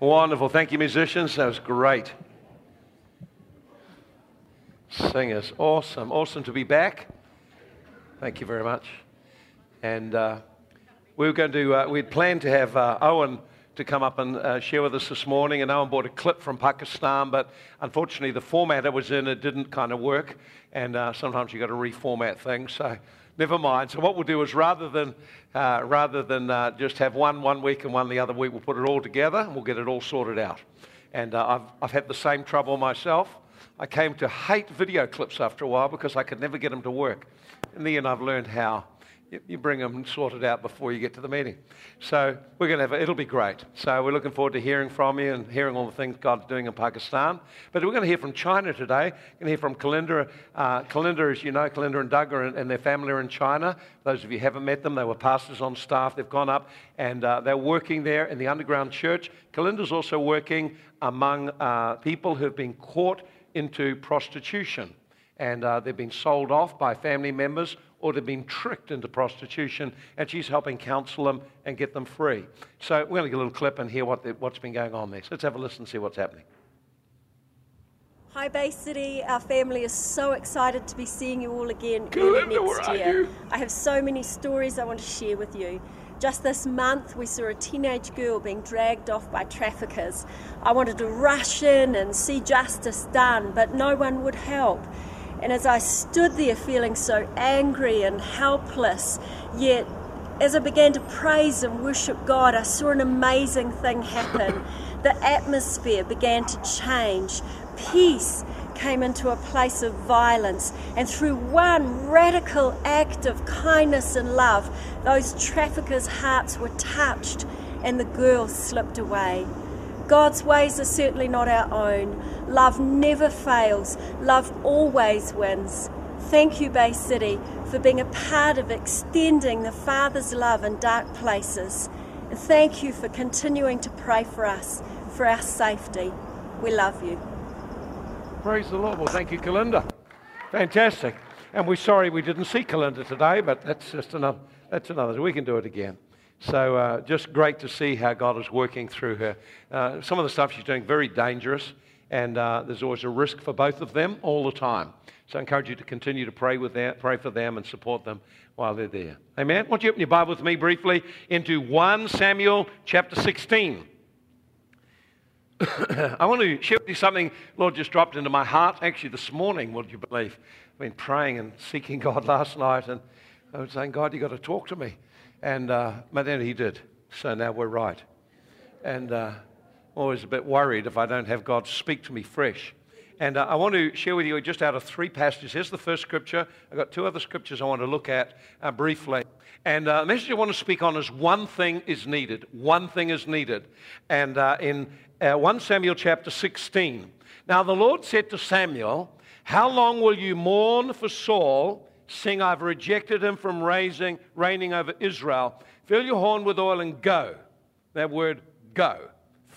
Wonderful. Thank you, musicians. That was great. Singers. Awesome. Awesome to be back. Thank you very much. And uh, we were going to, uh, we'd planned to have uh, Owen to come up and uh, share with us this morning. And Owen brought a clip from Pakistan, but unfortunately, the format it was in, it didn't kind of work. And uh, sometimes you've got to reformat things. So never mind. So what we'll do is rather than, uh, rather than uh, just have one one week and one the other week, we'll put it all together and we'll get it all sorted out. And uh, I've, I've had the same trouble myself. I came to hate video clips after a while because I could never get them to work. In the end, I've learned how you bring them sorted out before you get to the meeting. So we're going to have, it'll be great. So we're looking forward to hearing from you and hearing all the things God's doing in Pakistan. But we're going to hear from China today. We're going to hear from Kalinda. Uh, Kalinda, as you know, Kalinda and Doug in, and their family are in China. Those of you haven't met them, they were pastors on staff. They've gone up and uh, they're working there in the underground church. Kalinda's also working among uh, people who have been caught into prostitution. And uh, they've been sold off by family members or they've been tricked into prostitution, and she's helping counsel them and get them free. So we're going to get a little clip and hear what the, what's been going on there. So let's have a listen and see what's happening. Hi, Bay City. Our family is so excited to be seeing you all again early next year. I have so many stories I want to share with you. Just this month, we saw a teenage girl being dragged off by traffickers. I wanted to rush in and see justice done, but no one would help. And as I stood there feeling so angry and helpless, yet as I began to praise and worship God, I saw an amazing thing happen. the atmosphere began to change. Peace came into a place of violence. And through one radical act of kindness and love, those traffickers' hearts were touched and the girl slipped away. God's ways are certainly not our own. Love never fails, love always wins. Thank you, Bay City, for being a part of extending the Father's love in dark places. And thank you for continuing to pray for us, for our safety. We love you. Praise the Lord. Well, thank you, Kalinda. Fantastic. And we're sorry we didn't see Kalinda today, but that's just another, that's another. We can do it again. So uh, just great to see how God is working through her. Uh, some of the stuff she's doing very dangerous, and uh, there's always a risk for both of them all the time. So I encourage you to continue to pray with them, pray for them, and support them while they're there. Amen. Why don't you open your Bible with me briefly into 1 Samuel chapter 16. I want to share with you something Lord just dropped into my heart. Actually, this morning, would you believe? I've been praying and seeking God last night, and I was saying, God, you've got to talk to me. And uh, but then he did. So now we're right. And uh, always a bit worried if I don't have God speak to me fresh. And uh, I want to share with you just out of three passages. Here's the first scripture. I've got two other scriptures I want to look at uh, briefly. And uh, the message I want to speak on is one thing is needed. One thing is needed. And uh, in uh, 1 Samuel chapter 16. Now the Lord said to Samuel, How long will you mourn for Saul? Sing, I've rejected him from raising, reigning over Israel. Fill your horn with oil and go. That word, go.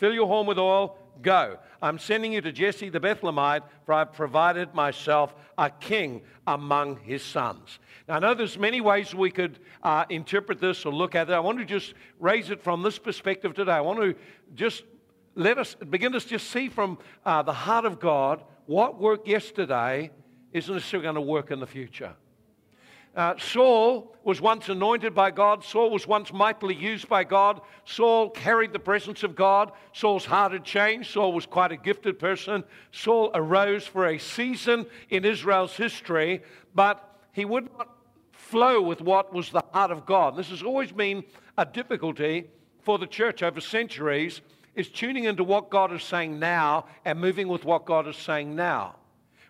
Fill your horn with oil, go. I'm sending you to Jesse the Bethlehemite, for I've provided myself a king among his sons. Now, I know there's many ways we could uh, interpret this or look at it. I want to just raise it from this perspective today. I want to just let us begin to just see from uh, the heart of God what worked yesterday isn't necessarily going to work in the future. Uh, Saul was once anointed by God. Saul was once mightily used by God. Saul carried the presence of God. Saul's heart had changed. Saul was quite a gifted person. Saul arose for a season in Israel's history, but he would not flow with what was the heart of God. This has always been a difficulty for the church over centuries is tuning into what God is saying now and moving with what God is saying now.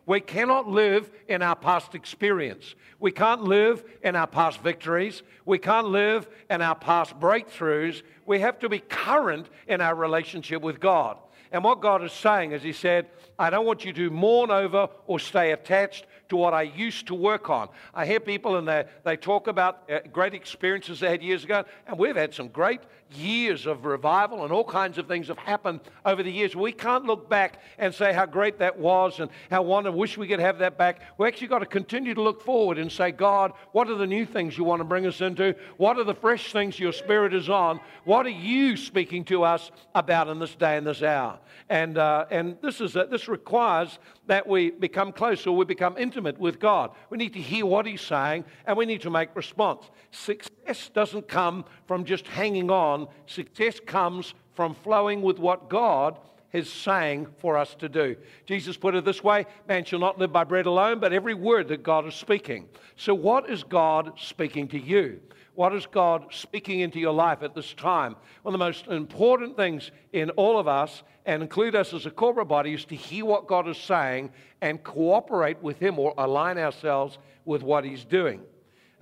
We cannot live in our past experience. We can't live in our past victories. We can't live in our past breakthroughs. We have to be current in our relationship with God. And what God is saying is, He said, I don't want you to mourn over or stay attached to what I used to work on. I hear people and they, they talk about uh, great experiences they had years ago, and we've had some great years of revival and all kinds of things have happened over the years. We can't look back and say how great that was and how wonderful wish we could have that back. We actually got to continue to look forward and say, God, what are the new things you want to bring us into? What are the fresh things your Spirit is on? What are you speaking to us about in this day and this hour? And, uh, and this, is a, this requires that we become closer, we become intimate with God. We need to hear what He's saying and we need to make response. Success doesn't come from just hanging on, success comes from flowing with what God is saying for us to do. Jesus put it this way man shall not live by bread alone, but every word that God is speaking. So, what is God speaking to you? What is God speaking into your life at this time? One of the most important things in all of us, and include us as a corporate body, is to hear what God is saying and cooperate with Him or align ourselves with what He's doing.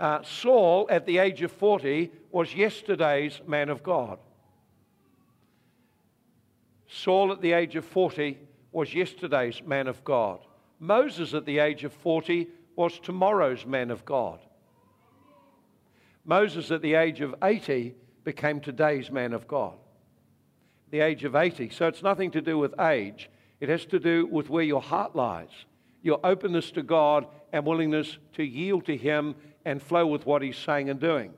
Uh, Saul, at the age of 40, was yesterday's man of God. Saul, at the age of 40, was yesterday's man of God. Moses, at the age of 40, was tomorrow's man of God. Moses, at the age of 80, became today's man of God. The age of 80. So it's nothing to do with age, it has to do with where your heart lies, your openness to God and willingness to yield to Him and flow with what He's saying and doing.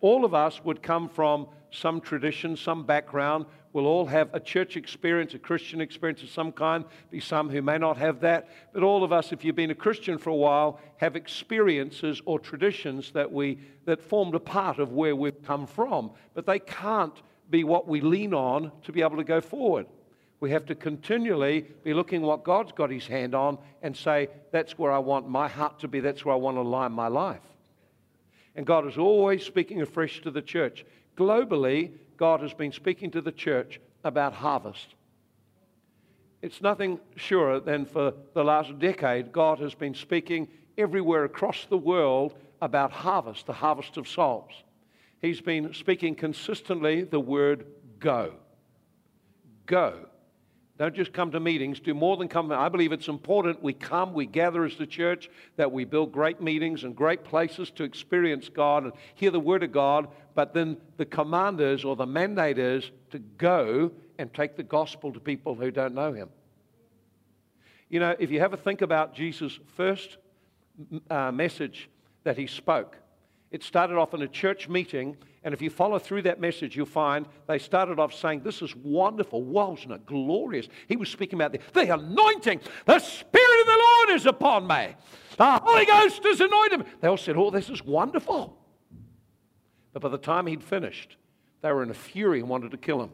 All of us would come from some tradition, some background We'll all have a church experience, a Christian experience of some kind. Be some who may not have that. But all of us, if you've been a Christian for a while, have experiences or traditions that, we, that formed a part of where we've come from. But they can't be what we lean on to be able to go forward. We have to continually be looking what God's got his hand on and say, that's where I want my heart to be, that's where I want to align my life. And God is always speaking afresh to the church. Globally, God has been speaking to the church about harvest. It's nothing surer than for the last decade, God has been speaking everywhere across the world about harvest, the harvest of souls. He's been speaking consistently the word go. Go. Don't just come to meetings, do more than come. I believe it's important we come, we gather as the church, that we build great meetings and great places to experience God and hear the Word of God. But then the command is, or the mandate is, to go and take the gospel to people who don't know Him. You know, if you ever think about Jesus' first uh, message that He spoke, it started off in a church meeting, and if you follow through that message, you'll find they started off saying, This is wonderful. Wasn't it glorious? He was speaking about the, the anointing. The Spirit of the Lord is upon me. The Holy Ghost has anointed me. They all said, Oh, this is wonderful. But by the time he'd finished, they were in a fury and wanted to kill him.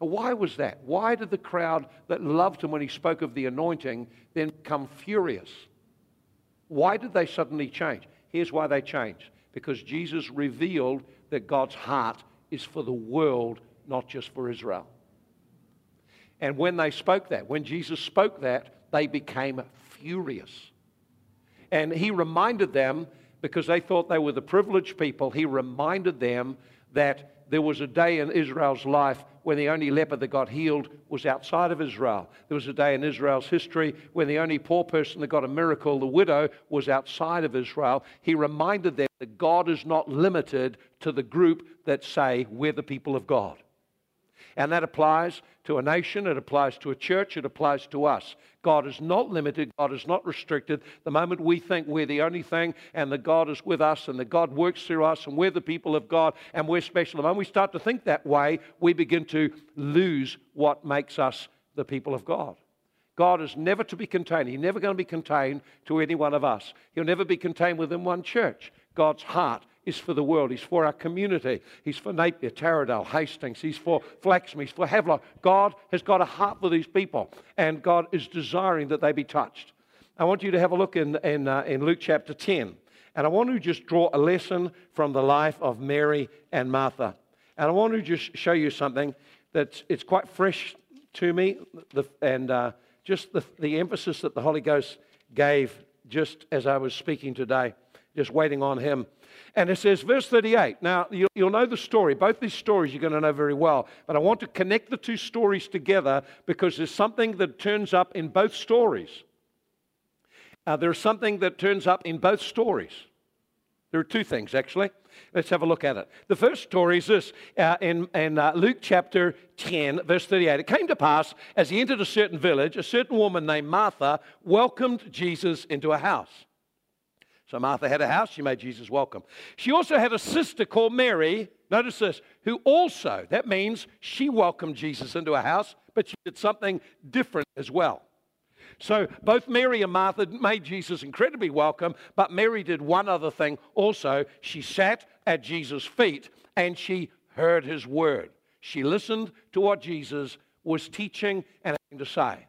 And why was that? Why did the crowd that loved him when he spoke of the anointing then become furious? Why did they suddenly change? Here's why they changed because Jesus revealed that God's heart is for the world, not just for Israel. And when they spoke that, when Jesus spoke that, they became furious. And he reminded them, because they thought they were the privileged people, he reminded them that there was a day in Israel's life when the only leper that got healed was outside of Israel. There was a day in Israel's history when the only poor person that got a miracle, the widow, was outside of Israel. He reminded them that God is not limited to the group that say, We're the people of God. And that applies to a nation, it applies to a church, it applies to us. God is not limited, God is not restricted. The moment we think we're the only thing and that God is with us and that God works through us and we're the people of God and we're special, the moment we start to think that way, we begin to lose what makes us the people of God. God is never to be contained. He's never going to be contained to any one of us. He'll never be contained within one church. God's heart is for the world. He's for our community. He's for Napier, Taradale, Hastings. He's for Flaxmere. He's for Havelock. God has got a heart for these people, and God is desiring that they be touched. I want you to have a look in, in, uh, in Luke chapter 10. And I want to just draw a lesson from the life of Mary and Martha. And I want to just show you something that's it's quite fresh to me, the, and uh, just the, the emphasis that the Holy Ghost gave just as I was speaking today, just waiting on Him. And it says, verse 38. Now, you'll know the story. Both these stories you're going to know very well. But I want to connect the two stories together because there's something that turns up in both stories. Uh, there's something that turns up in both stories. There are two things, actually. Let's have a look at it. The first story is this uh, in, in uh, Luke chapter 10, verse 38. It came to pass as he entered a certain village, a certain woman named Martha welcomed Jesus into a house. So Martha had a house, she made Jesus welcome. She also had a sister called Mary, notice this, who also, that means she welcomed Jesus into a house, but she did something different as well. So both Mary and Martha made Jesus incredibly welcome, but Mary did one other thing also. She sat at Jesus' feet and she heard his word. She listened to what Jesus was teaching and having to say.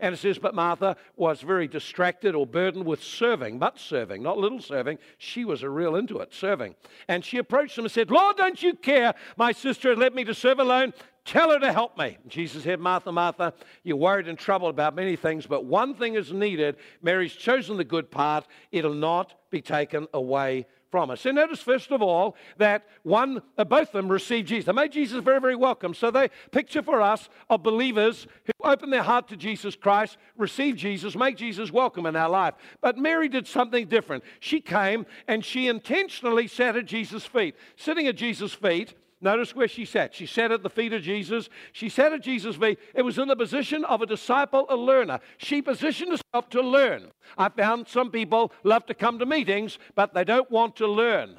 And it says, But Martha was very distracted or burdened with serving, much serving, not little serving. She was a real into it, serving. And she approached him and said, Lord, don't you care? My sister had left me to serve alone. Tell her to help me. Jesus said, Martha, Martha, you're worried and troubled about many things, but one thing is needed. Mary's chosen the good part, it'll not be taken away us. So notice, first of all, that one, uh, both of them received Jesus. They made Jesus very, very welcome. So they picture for us of believers who open their heart to Jesus Christ, receive Jesus, make Jesus welcome in our life. But Mary did something different. She came and she intentionally sat at Jesus' feet. Sitting at Jesus' feet, Notice where she sat. She sat at the feet of Jesus. She sat at Jesus' feet. It was in the position of a disciple, a learner. She positioned herself to learn. I found some people love to come to meetings, but they don't want to learn.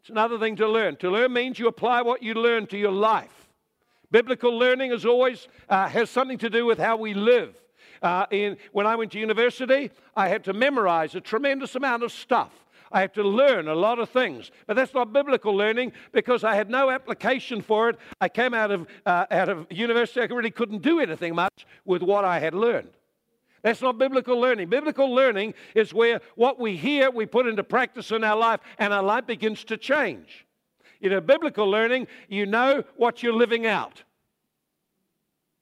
It's another thing to learn. To learn means you apply what you learn to your life. Biblical learning is always uh, has something to do with how we live. Uh, in, when I went to university, I had to memorize a tremendous amount of stuff. I had to learn a lot of things. But that's not biblical learning because I had no application for it. I came out of, uh, out of university, I really couldn't do anything much with what I had learned. That's not biblical learning. Biblical learning is where what we hear, we put into practice in our life, and our life begins to change. You know, biblical learning, you know what you're living out.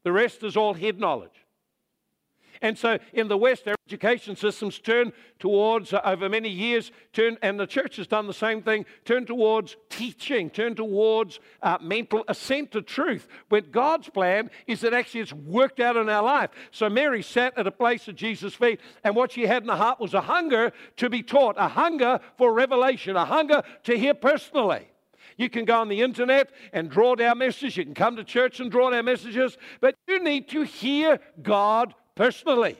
The rest is all head knowledge. And so in the West, our education systems turn towards, uh, over many years, turn, and the church has done the same thing, turn towards teaching, turn towards uh, mental assent to truth. But God's plan is that actually it's worked out in our life. So Mary sat at a place at Jesus' feet, and what she had in her heart was a hunger to be taught, a hunger for revelation, a hunger to hear personally. You can go on the internet and draw down messages. You can come to church and draw down messages. But you need to hear God personally.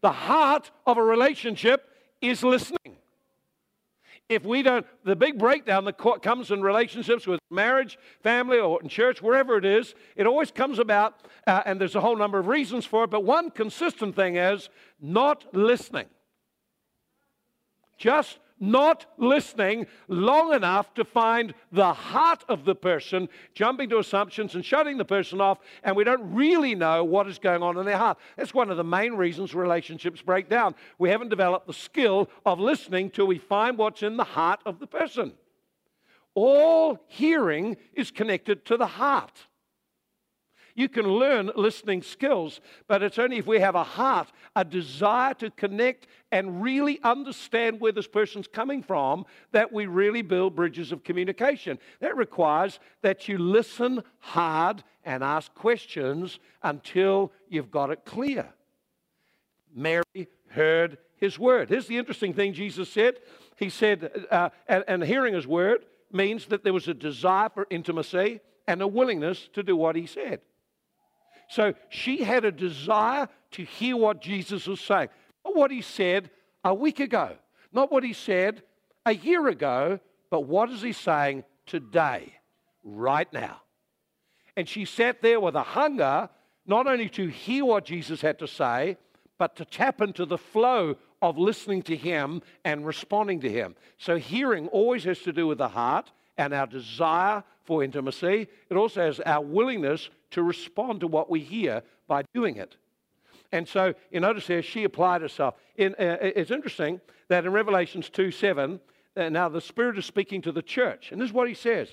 The heart of a relationship is listening. If we don't, the big breakdown that comes in relationships with marriage, family, or in church, wherever it is, it always comes about, uh, and there's a whole number of reasons for it, but one consistent thing is not listening. Just not listening long enough to find the heart of the person, jumping to assumptions and shutting the person off, and we don't really know what is going on in their heart. That's one of the main reasons relationships break down. We haven't developed the skill of listening till we find what's in the heart of the person. All hearing is connected to the heart. You can learn listening skills, but it's only if we have a heart, a desire to connect and really understand where this person's coming from that we really build bridges of communication. That requires that you listen hard and ask questions until you've got it clear. Mary heard his word. Here's the interesting thing Jesus said. He said, uh, and, and hearing his word means that there was a desire for intimacy and a willingness to do what he said. So she had a desire to hear what Jesus was saying. Not what he said a week ago, not what he said a year ago, but what is he saying today, right now? And she sat there with a hunger not only to hear what Jesus had to say, but to tap into the flow of listening to him and responding to him. So, hearing always has to do with the heart and our desire for intimacy. It also has our willingness to respond to what we hear by doing it. And so you notice here, she applied herself. In, uh, it's interesting that in Revelations 2 7, uh, now the Spirit is speaking to the church. And this is what he says.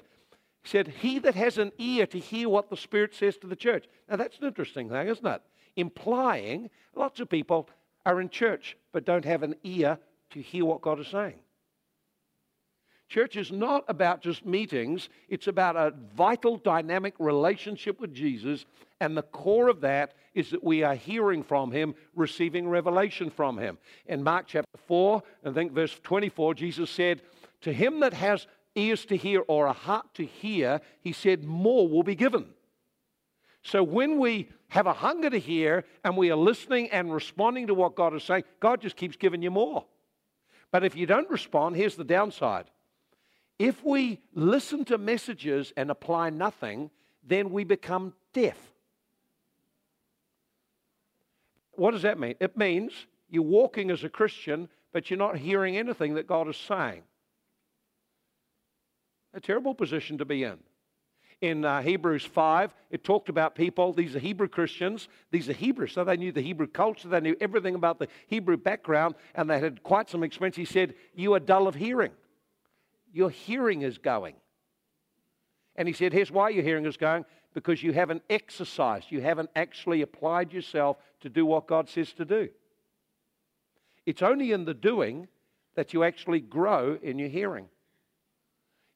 He said, He that has an ear to hear what the Spirit says to the church. Now that's an interesting thing, isn't it? Implying lots of people are in church but don't have an ear to hear what God is saying. Church is not about just meetings, it's about a vital, dynamic relationship with Jesus. And the core of that is that we are hearing from him, receiving revelation from him. In Mark chapter 4, I think verse 24, Jesus said, To him that has ears to hear or a heart to hear, he said, more will be given. So when we have a hunger to hear and we are listening and responding to what God is saying, God just keeps giving you more. But if you don't respond, here's the downside if we listen to messages and apply nothing, then we become deaf. What does that mean? It means you're walking as a Christian, but you're not hearing anything that God is saying. A terrible position to be in. In uh, Hebrews 5, it talked about people, these are Hebrew Christians, these are Hebrews, so they knew the Hebrew culture, they knew everything about the Hebrew background, and they had quite some experience. He said, You are dull of hearing your hearing is going. And he said, Here's why your hearing is going because you haven't exercised, you haven't actually applied yourself to do what God says to do. It's only in the doing that you actually grow in your hearing.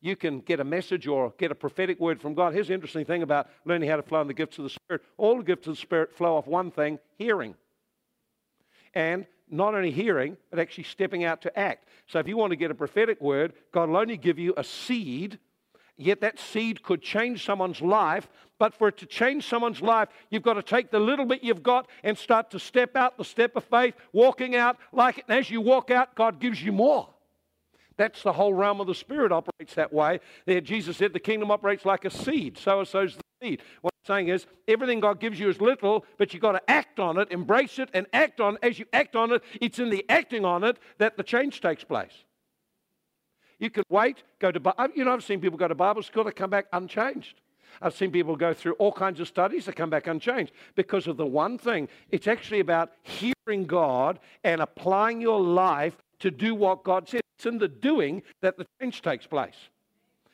You can get a message or get a prophetic word from God. Here's the interesting thing about learning how to flow in the gifts of the Spirit. All the gifts of the Spirit flow off one thing hearing. And not only hearing, but actually stepping out to act. So if you want to get a prophetic word, God will only give you a seed, yet that seed could change someone's life. But for it to change someone's life, you've got to take the little bit you've got and start to step out the step of faith, walking out like it. And as you walk out, God gives you more. That's the whole realm of the Spirit operates that way. There, Jesus said the kingdom operates like a seed. So so's the seed. Saying is, everything God gives you is little, but you've got to act on it, embrace it, and act on it. As you act on it, it's in the acting on it that the change takes place. You can wait, go to, you know, I've seen people go to Bible school, they come back unchanged. I've seen people go through all kinds of studies, they come back unchanged because of the one thing. It's actually about hearing God and applying your life to do what God said. It's in the doing that the change takes place.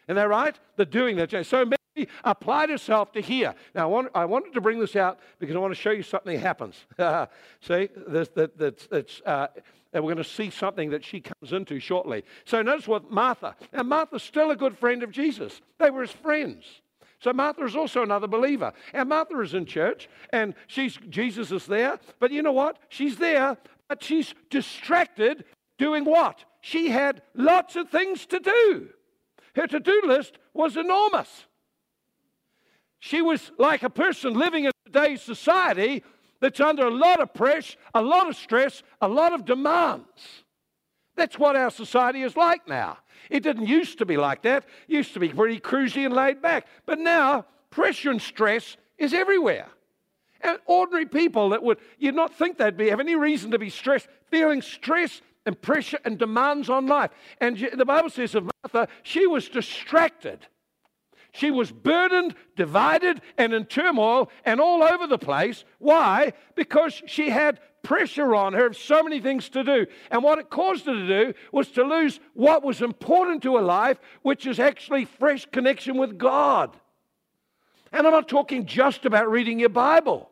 Isn't that right? The doing that change. So Mary applied herself to here. Now, I, want, I wanted to bring this out because I want to show you something that happens. see, that, that, that's, that's, uh, and we're going to see something that she comes into shortly. So notice what Martha. Now, Martha's still a good friend of Jesus. They were his friends. So Martha is also another believer. And Martha is in church, and she's Jesus is there. But you know what? She's there, but she's distracted doing what? She had lots of things to do. Her to do list was enormous. She was like a person living in today's society that's under a lot of pressure, a lot of stress, a lot of demands. That's what our society is like now. It didn't used to be like that. It used to be pretty cruisy and laid back. But now, pressure and stress is everywhere. And ordinary people that would, you'd not think they'd be, have any reason to be stressed, feeling stress and pressure and demands on life. And the Bible says of Martha, she was distracted. She was burdened, divided, and in turmoil and all over the place. Why? Because she had pressure on her of so many things to do. And what it caused her to do was to lose what was important to her life, which is actually fresh connection with God. And I'm not talking just about reading your Bible.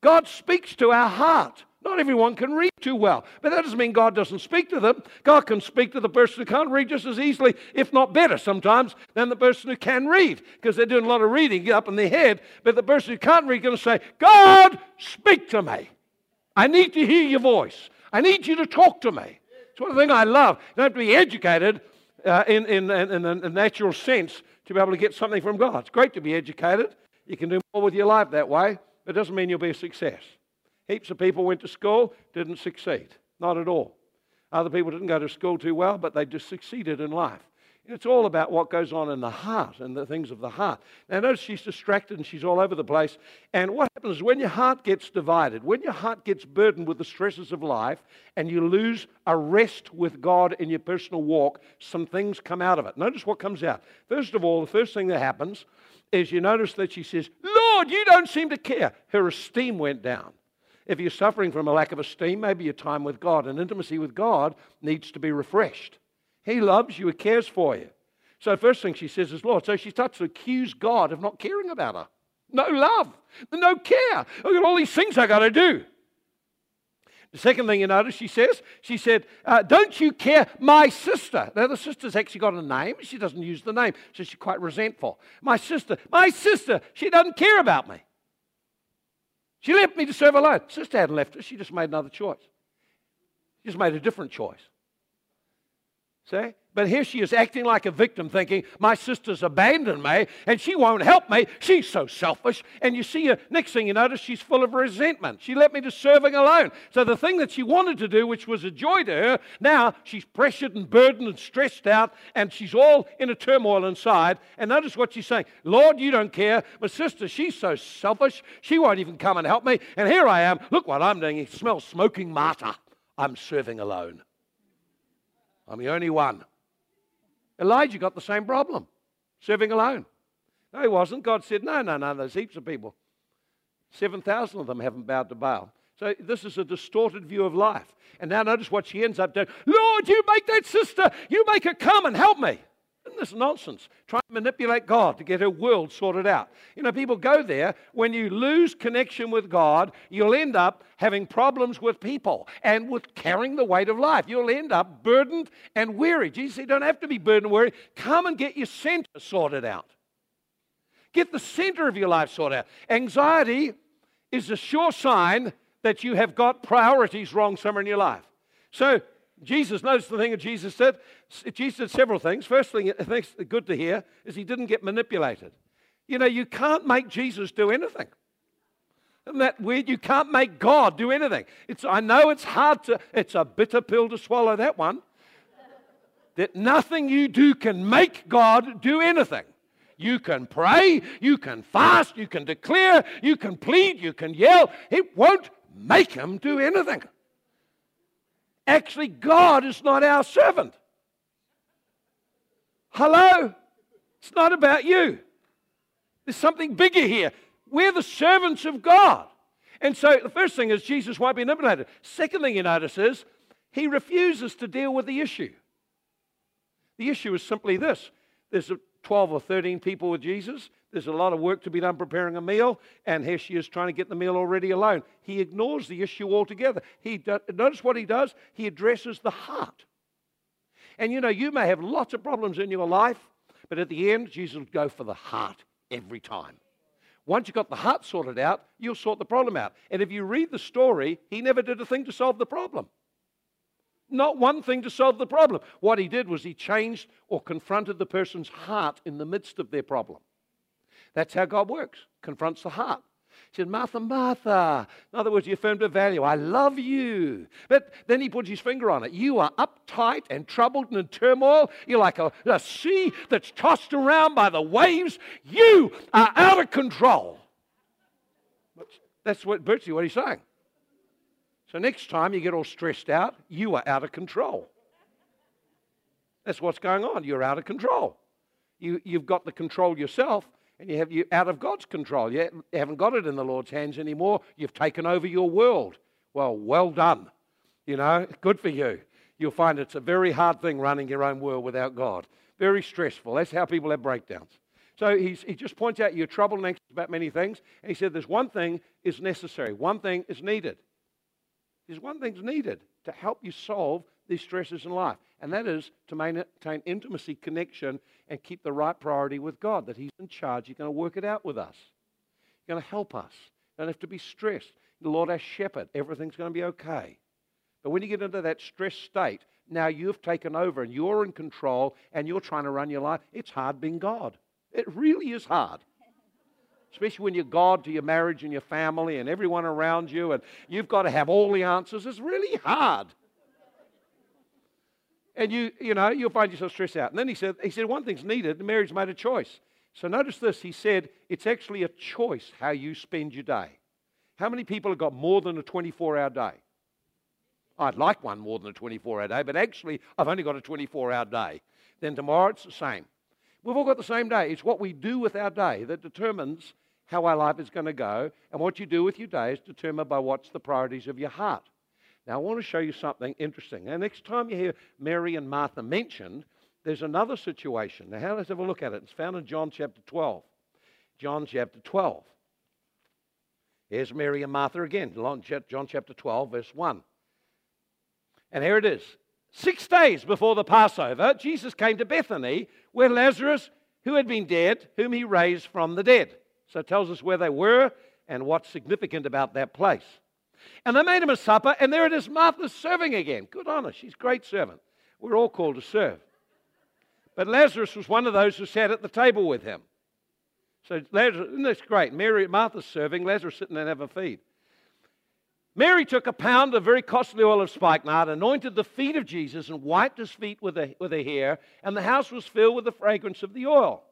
God speaks to our heart. Not everyone can read too well, but that doesn't mean God doesn't speak to them. God can speak to the person who can't read just as easily, if not better sometimes, than the person who can read, because they're doing a lot of reading up in their head. But the person who can't read is going to say, God, speak to me. I need to hear your voice. I need you to talk to me. It's one thing I love. You don't have to be educated uh, in, in, in, in a natural sense to be able to get something from God. It's great to be educated. You can do more with your life that way, but it doesn't mean you'll be a success. Heaps of people went to school, didn't succeed. Not at all. Other people didn't go to school too well, but they just succeeded in life. It's all about what goes on in the heart and the things of the heart. Now, notice she's distracted and she's all over the place. And what happens is when your heart gets divided, when your heart gets burdened with the stresses of life, and you lose a rest with God in your personal walk, some things come out of it. Notice what comes out. First of all, the first thing that happens is you notice that she says, Lord, you don't seem to care. Her esteem went down. If you're suffering from a lack of esteem, maybe your time with God and intimacy with God needs to be refreshed. He loves you, He cares for you. So, first thing she says is, Lord. So she starts to accuse God of not caring about her. No love, no care. I've got all these things I got to do. The second thing you notice, she says, she said, uh, Don't you care, my sister? Now, the sister's actually got a name. She doesn't use the name, so she's quite resentful. My sister, my sister, she doesn't care about me. She left me to serve alone. Sister hadn't left her, she just made another choice. She just made a different choice. See? But here she is acting like a victim, thinking, My sister's abandoned me and she won't help me. She's so selfish. And you see her, next thing you notice, she's full of resentment. She let me to serving alone. So the thing that she wanted to do, which was a joy to her, now she's pressured and burdened and stressed out and she's all in a turmoil inside. And notice what she's saying Lord, you don't care. My sister, she's so selfish. She won't even come and help me. And here I am. Look what I'm doing. It smells smoking martyr. I'm serving alone. I'm the only one. Elijah got the same problem, serving alone. No, he wasn't. God said, No, no, no, there's heaps of people. 7,000 of them haven't bowed to Baal. So this is a distorted view of life. And now notice what she ends up doing. Lord, you make that sister, you make her come and help me. This nonsense? Trying to manipulate God to get her world sorted out. You know, people go there. When you lose connection with God, you'll end up having problems with people and with carrying the weight of life. You'll end up burdened and weary. Jesus you don't have to be burdened and weary. Come and get your center sorted out. Get the center of your life sorted out. Anxiety is a sure sign that you have got priorities wrong somewhere in your life. So Jesus, notice the thing that Jesus said. Jesus said several things. First thing I think good to hear is he didn't get manipulated. You know, you can't make Jesus do anything. Isn't that weird? You can't make God do anything. It's, I know it's hard to, it's a bitter pill to swallow that one. that nothing you do can make God do anything. You can pray, you can fast, you can declare, you can plead, you can yell. It won't make him do anything. Actually, God is not our servant. Hello? It's not about you. There's something bigger here. We're the servants of God. And so the first thing is Jesus won't be manipulated. Second thing you notice is he refuses to deal with the issue. The issue is simply this there's 12 or 13 people with Jesus. There's a lot of work to be done preparing a meal, and here she is trying to get the meal already alone. He ignores the issue altogether. He do, notice what he does. He addresses the heart. And you know, you may have lots of problems in your life, but at the end, Jesus will go for the heart every time. Once you've got the heart sorted out, you'll sort the problem out. And if you read the story, he never did a thing to solve the problem. Not one thing to solve the problem. What he did was he changed or confronted the person's heart in the midst of their problem. That's how God works, confronts the heart. He said, Martha, Martha. In other words, he affirmed a value. I love you. But then he puts his finger on it. You are uptight and troubled and in turmoil. You're like a, a sea that's tossed around by the waves. You are out of control. That's what virtually what he's saying. So next time you get all stressed out, you are out of control. That's what's going on. You're out of control. You, you've got the control yourself, and you have you out of God's control. You haven't got it in the Lord's hands anymore. You've taken over your world. Well, well done. You know, good for you. You'll find it's a very hard thing running your own world without God. Very stressful. That's how people have breakdowns. So he just points out you're troubled and anxious about many things. And he said there's one thing is necessary, one thing is needed. There's one thing's needed to help you solve these stresses in life, and that is to maintain intimacy, connection, and keep the right priority with God, that He's in charge. He's going to work it out with us. He's going to help us. You don't have to be stressed. The Lord, our shepherd, everything's going to be okay. But when you get into that stress state, now you've taken over and you're in control and you're trying to run your life. It's hard being God. It really is hard especially when you're God to your marriage and your family and everyone around you, and you've got to have all the answers. It's really hard. And you, you know, you'll find yourself stressed out. And then he said, he said, one thing's needed, the marriage made a choice. So notice this, he said, it's actually a choice how you spend your day. How many people have got more than a 24 hour day? I'd like one more than a 24 hour day, but actually, I've only got a 24 hour day. Then tomorrow it's the same. We've all got the same day. It's what we do with our day that determines how our life is going to go, and what you do with your day is determined by what's the priorities of your heart. Now, I want to show you something interesting. Now, next time you hear Mary and Martha mentioned, there's another situation. Now, let's have a look at it. It's found in John chapter 12. John chapter 12. Here's Mary and Martha again. John chapter 12, verse 1. And here it is. Six days before the Passover, Jesus came to Bethany, where Lazarus, who had been dead, whom he raised from the dead. So it tells us where they were and what's significant about that place. And they made him a supper, and there it is, Martha's serving again. Good on her. She's a great servant. We're all called to serve. But Lazarus was one of those who sat at the table with him. So Lazarus, isn't this great? Mary, Martha's serving, Lazarus sitting there and have a feed. Mary took a pound of very costly oil of spikenard, anointed the feet of Jesus, and wiped his feet with her, with hair, and the house was filled with the fragrance of the oil.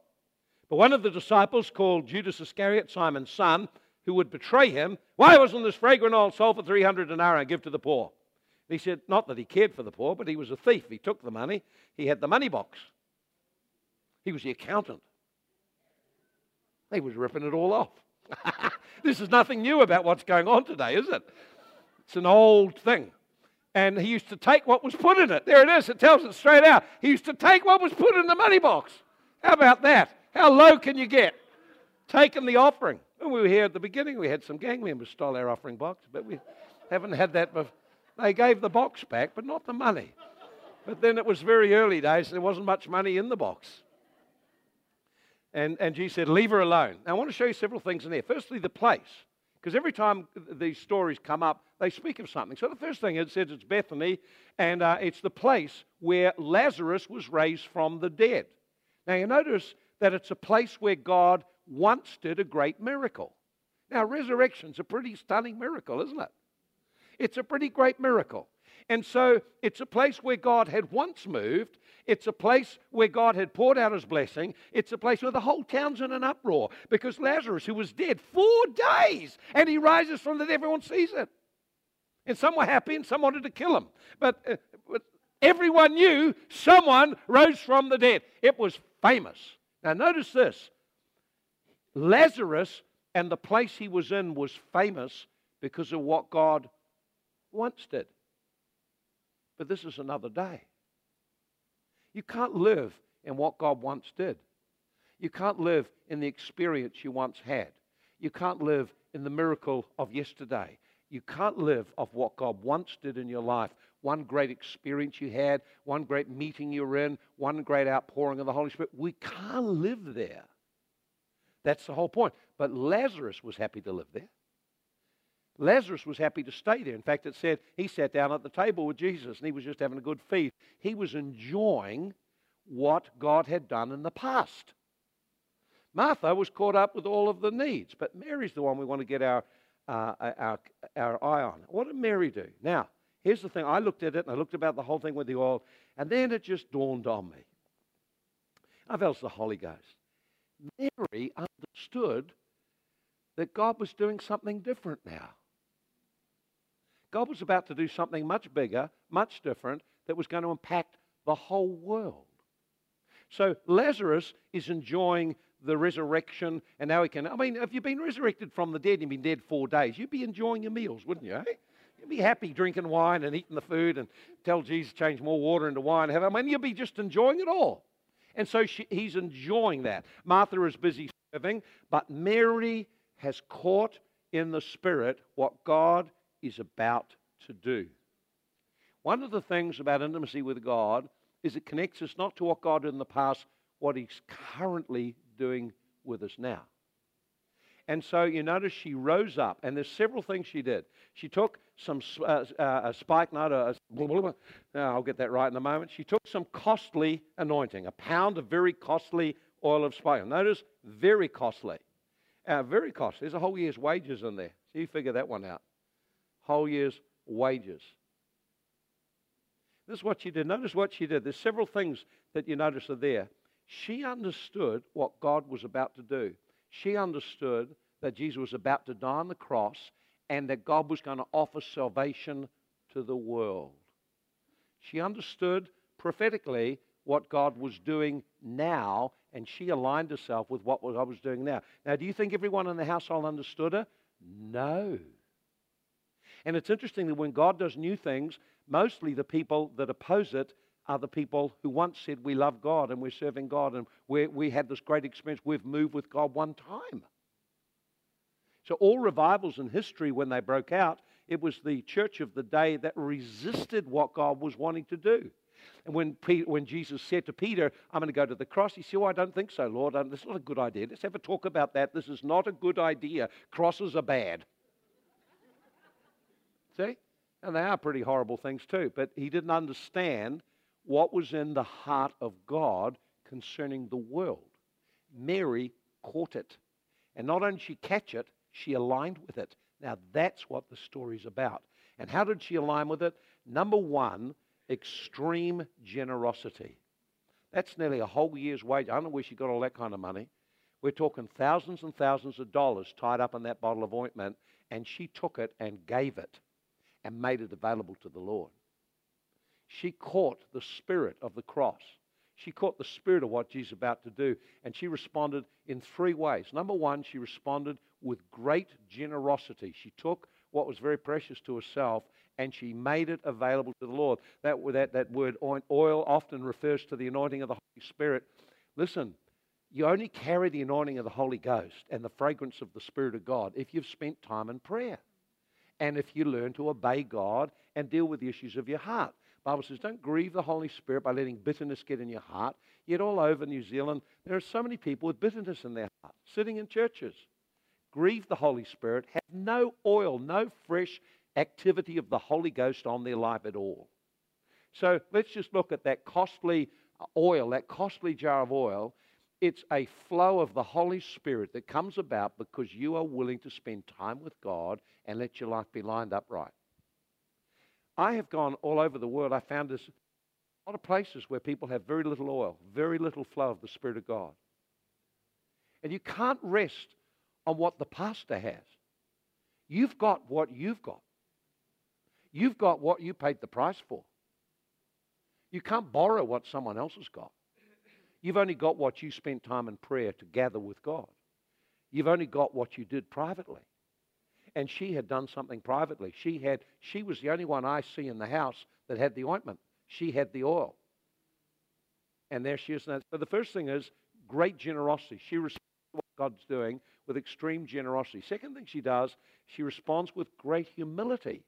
One of the disciples, called Judas Iscariot, Simon's son, who would betray him, why wasn't this fragrant oil sold for 300 denarii and give to the poor? he said, not that he cared for the poor, but he was a thief. He took the money. He had the money box. He was the accountant. He was ripping it all off. this is nothing new about what's going on today, is it? It's an old thing. And he used to take what was put in it. There it is. It tells it straight out. He used to take what was put in the money box. How about that? How low can you get? Taking the offering. When we were here at the beginning, we had some gang members stole our offering box, but we haven't had that before. They gave the box back, but not the money. But then it was very early days, there wasn't much money in the box. And, and Jesus said, Leave her alone. Now, I want to show you several things in there. Firstly, the place. Because every time these stories come up, they speak of something. So the first thing it says it's Bethany, and uh, it's the place where Lazarus was raised from the dead. Now you notice that it's a place where God once did a great miracle. Now, resurrection's a pretty stunning miracle, isn't it? It's a pretty great miracle. And so it's a place where God had once moved. It's a place where God had poured out his blessing. It's a place where the whole town's in an uproar because Lazarus, who was dead four days, and he rises from the dead, everyone sees it. And some were happy and some wanted to kill him. But, uh, but everyone knew someone rose from the dead. It was famous. Now, notice this Lazarus and the place he was in was famous because of what God once did. But this is another day. You can't live in what God once did. You can't live in the experience you once had. You can't live in the miracle of yesterday. You can't live of what God once did in your life. One great experience you had, one great meeting you were in, one great outpouring of the Holy Spirit. We can't live there. That's the whole point. But Lazarus was happy to live there. Lazarus was happy to stay there. In fact, it said he sat down at the table with Jesus and he was just having a good feast. He was enjoying what God had done in the past. Martha was caught up with all of the needs, but Mary's the one we want to get our, uh, our, our eye on. What did Mary do? Now, here's the thing I looked at it and I looked about the whole thing with the oil, and then it just dawned on me. I felt the Holy Ghost. Mary understood that God was doing something different now. God was about to do something much bigger, much different, that was going to impact the whole world. So Lazarus is enjoying the resurrection, and now he can. I mean, if you've been resurrected from the dead and you've been dead four days, you'd be enjoying your meals, wouldn't you? Eh? You'd be happy drinking wine and eating the food and tell Jesus to change more water into wine. Have I mean, you'd be just enjoying it all. And so she, he's enjoying that. Martha is busy serving, but Mary has caught in the Spirit what God is about to do. One of the things about intimacy with God is it connects us not to what God did in the past, what He's currently doing with us now. And so you notice she rose up, and there's several things she did. She took some uh, uh, a spikenard, a, blah, blah, blah. I'll get that right in a moment. She took some costly anointing, a pound of very costly oil of spikenard. Notice, very costly. Uh, very costly. There's a whole year's wages in there. So you figure that one out. Whole year's wages. This is what she did. Notice what she did. There's several things that you notice are there. She understood what God was about to do. She understood that Jesus was about to die on the cross and that God was going to offer salvation to the world. She understood prophetically what God was doing now, and she aligned herself with what God was doing now. Now, do you think everyone in the household understood her? No. And it's interesting that when God does new things, mostly the people that oppose it are the people who once said, We love God and we're serving God and we we had this great experience. We've moved with God one time. So, all revivals in history, when they broke out, It was the church of the day that resisted what God was wanting to do. And when, Peter, when Jesus said to Peter, I'm going to go to the cross, he said, Oh, I don't think so, Lord. That's not a good idea. Let's have a talk about that. This is not a good idea. Crosses are bad. See? And they are pretty horrible things too. But he didn't understand what was in the heart of God concerning the world. Mary caught it. And not only did she catch it, she aligned with it. Now, that's what the story's about. And how did she align with it? Number one, extreme generosity. That's nearly a whole year's wage. I don't know where she got all that kind of money. We're talking thousands and thousands of dollars tied up in that bottle of ointment, and she took it and gave it and made it available to the Lord. She caught the spirit of the cross. She caught the spirit of what Jesus about to do, and she responded in three ways. Number one, she responded with great generosity. She took what was very precious to herself and she made it available to the Lord. That, that, that word oil often refers to the anointing of the Holy Spirit. Listen, you only carry the anointing of the Holy Ghost and the fragrance of the Spirit of God if you've spent time in prayer and if you learn to obey God and deal with the issues of your heart. Bible says, don't grieve the Holy Spirit by letting bitterness get in your heart. Yet all over New Zealand, there are so many people with bitterness in their heart, sitting in churches. Grieve the Holy Spirit, have no oil, no fresh activity of the Holy Ghost on their life at all. So let's just look at that costly oil, that costly jar of oil. It's a flow of the Holy Spirit that comes about because you are willing to spend time with God and let your life be lined up right. I have gone all over the world. I found this a lot of places where people have very little oil, very little flow of the Spirit of God. And you can't rest on what the pastor has. You've got what you've got. You've got what you paid the price for. You can't borrow what someone else has got. You've only got what you spent time in prayer to gather with God. You've only got what you did privately and she had done something privately. She had she was the only one I see in the house that had the ointment. She had the oil. And there she is. So the first thing is great generosity. She responds to what God's doing with extreme generosity. Second thing she does, she responds with great humility.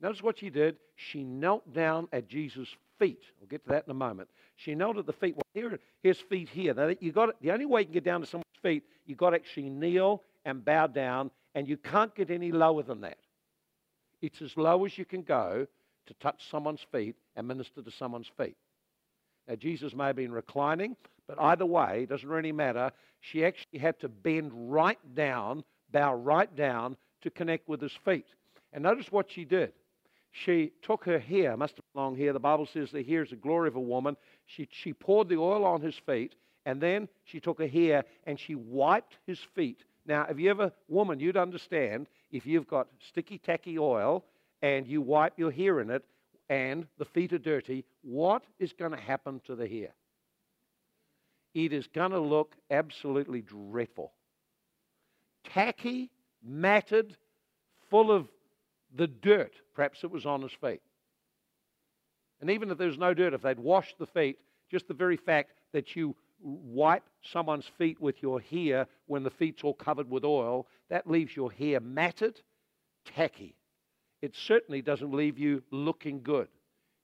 Notice what she did. She knelt down at Jesus' feet. We'll get to that in a moment. She knelt at the feet. Well, here, his feet here. Now, you got the only way you can get down to someone's feet, you've got to actually kneel and bow down and you can't get any lower than that. It's as low as you can go to touch someone's feet and minister to someone's feet. Now, Jesus may have been reclining, but either way, it doesn't really matter. She actually had to bend right down, bow right down to connect with his feet. And notice what she did. She took her hair, must have been long hair. The Bible says the hair is the glory of a woman. She, she poured the oil on his feet, and then she took her hair and she wiped his feet now, if you ever, woman, you'd understand if you've got sticky tacky oil and you wipe your hair in it and the feet are dirty, what is going to happen to the hair? It is going to look absolutely dreadful. Tacky, matted, full of the dirt, perhaps it was on his feet. And even if there's no dirt, if they'd washed the feet, just the very fact that you wipe someone's feet with your hair when the feet's all covered with oil, that leaves your hair matted, tacky. It certainly doesn't leave you looking good.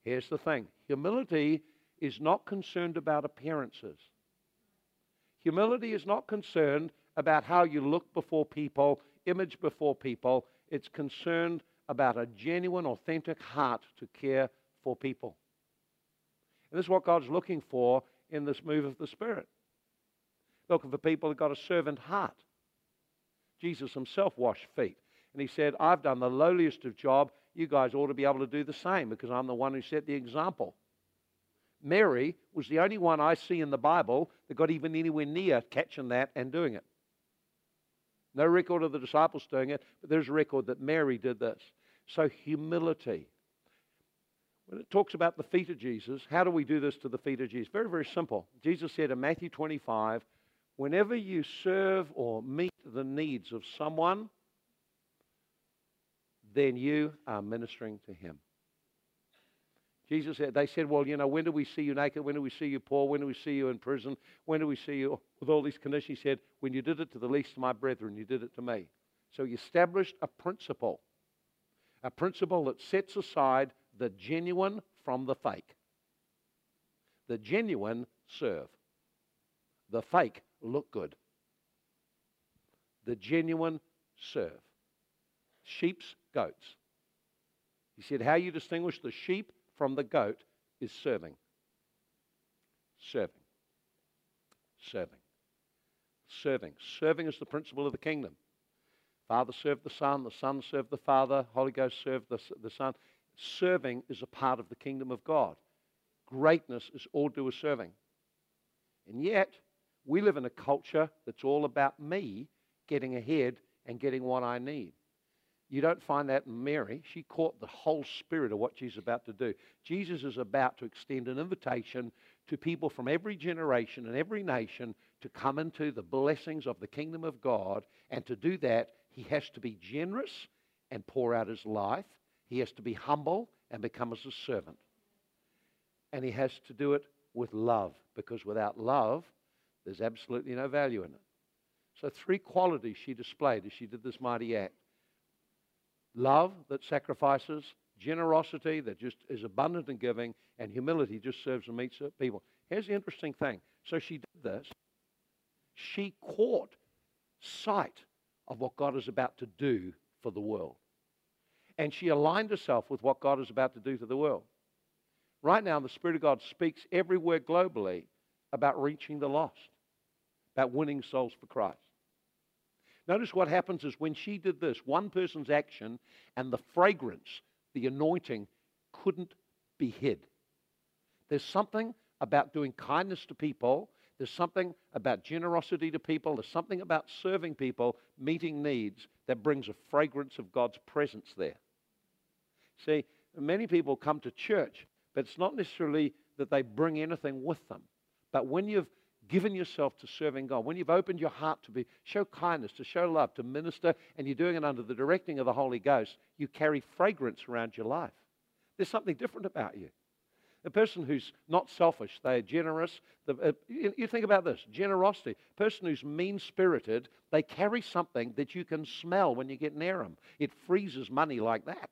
Here's the thing humility is not concerned about appearances. Humility is not concerned about how you look before people, image before people. It's concerned about a genuine, authentic heart to care for people. And this is what God's looking for in this move of the Spirit. Looking for people who've got a servant heart. Jesus himself washed feet. And he said, I've done the lowliest of job. You guys ought to be able to do the same because I'm the one who set the example. Mary was the only one I see in the Bible that got even anywhere near catching that and doing it. No record of the disciples doing it, but there's a record that Mary did this. So, humility. When it talks about the feet of Jesus, how do we do this to the feet of Jesus? Very, very simple. Jesus said in Matthew 25, whenever you serve or meet the needs of someone, then you are ministering to him. Jesus said, they said, well, you know, when do we see you naked? When do we see you poor? When do we see you in prison? When do we see you with all these conditions? He said, when you did it to the least of my brethren, you did it to me. So he established a principle a principle that sets aside the genuine from the fake. The genuine serve, the fake look good. The genuine serve. Sheep's, goats. He said, How you distinguish the sheep from the goat is serving. Serving. Serving. Serving. Serving is the principle of the kingdom. Father served the Son, the Son served the Father, Holy Ghost served the, the Son. Serving is a part of the kingdom of God. Greatness is all due to serving. And yet, we live in a culture that's all about me getting ahead and getting what I need. You don't find that in Mary. She caught the whole spirit of what she's about to do. Jesus is about to extend an invitation to people from every generation and every nation to come into the blessings of the kingdom of God. And to do that, he has to be generous and pour out his life. He has to be humble and become as a servant. And he has to do it with love, because without love, there's absolutely no value in it. So, three qualities she displayed as she did this mighty act love that sacrifices, generosity that just is abundant in giving, and humility just serves and meets people. Here's the interesting thing. So she did this. She caught sight of what God is about to do for the world. And she aligned herself with what God is about to do to the world. Right now, the Spirit of God speaks everywhere globally about reaching the lost, about winning souls for Christ. Notice what happens is when she did this, one person's action and the fragrance, the anointing, couldn't be hid. There's something about doing kindness to people. There's something about generosity to people. There's something about serving people, meeting needs, that brings a fragrance of God's presence there. See, many people come to church, but it's not necessarily that they bring anything with them. But when you've given yourself to serving God, when you've opened your heart to be, show kindness, to show love, to minister, and you're doing it under the directing of the Holy Ghost, you carry fragrance around your life. There's something different about you. A person who's not selfish, they're generous. The, uh, you, you think about this generosity. Person who's mean spirited, they carry something that you can smell when you get near them. It freezes money like that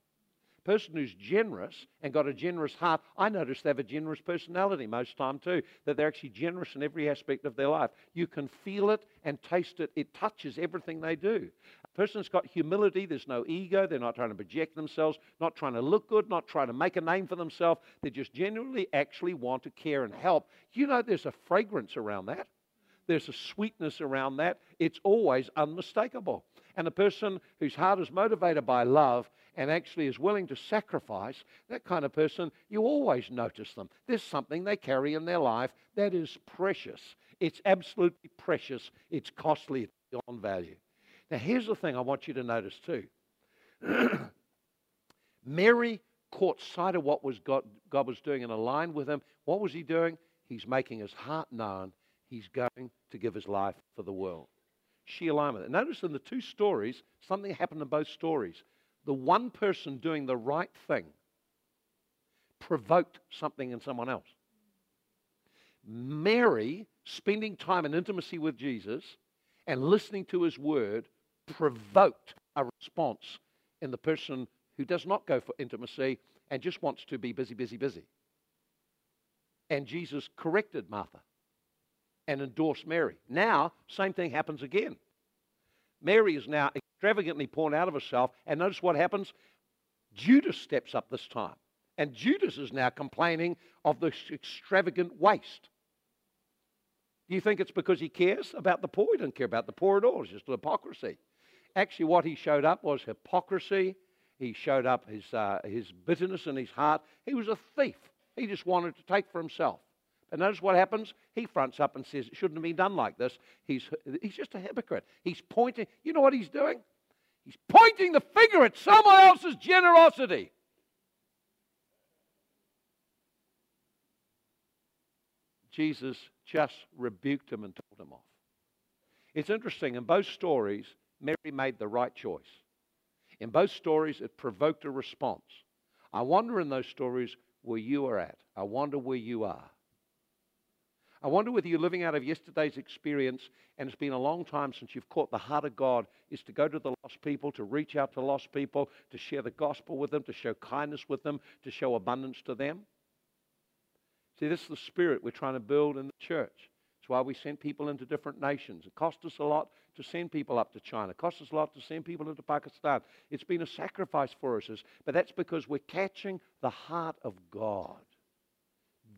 person who's generous and got a generous heart, I notice they have a generous personality most time too, that they're actually generous in every aspect of their life. You can feel it and taste it. It touches everything they do. A person's got humility, there's no ego, they're not trying to project themselves, not trying to look good, not trying to make a name for themselves. They just genuinely actually want to care and help. You know there's a fragrance around that. There's a sweetness around that. It's always unmistakable. And a person whose heart is motivated by love and actually is willing to sacrifice, that kind of person, you always notice them. There's something they carry in their life that is precious. It's absolutely precious. It's costly. It's beyond value. Now, here's the thing I want you to notice too. Mary caught sight of what was God, God was doing and aligned with him. What was he doing? He's making his heart known. He's going to give his life for the world. She aligned with it. Notice in the two stories, something happened in both stories the one person doing the right thing provoked something in someone else. Mary, spending time in intimacy with Jesus and listening to his word, provoked a response in the person who does not go for intimacy and just wants to be busy, busy, busy. And Jesus corrected Martha and endorsed Mary. Now, same thing happens again. Mary is now extravagantly pouring out of herself. And notice what happens? Judas steps up this time. And Judas is now complaining of this extravagant waste. Do you think it's because he cares about the poor? He doesn't care about the poor at all. It's just hypocrisy. Actually, what he showed up was hypocrisy. He showed up his, uh, his bitterness in his heart. He was a thief. He just wanted to take for himself. And notice what happens? He fronts up and says it shouldn't have been done like this. He's, he's just a hypocrite. He's pointing. You know what he's doing? He's pointing the finger at someone else's generosity. Jesus just rebuked him and told him off. It's interesting, in both stories, Mary made the right choice. In both stories, it provoked a response. I wonder in those stories where you are at. I wonder where you are. I wonder whether you're living out of yesterday's experience and it's been a long time since you've caught the heart of God is to go to the lost people, to reach out to lost people, to share the gospel with them, to show kindness with them, to show abundance to them. See, this is the spirit we're trying to build in the church. It's why we send people into different nations. It cost us a lot to send people up to China. It cost us a lot to send people into Pakistan. It's been a sacrifice for us, but that's because we're catching the heart of God.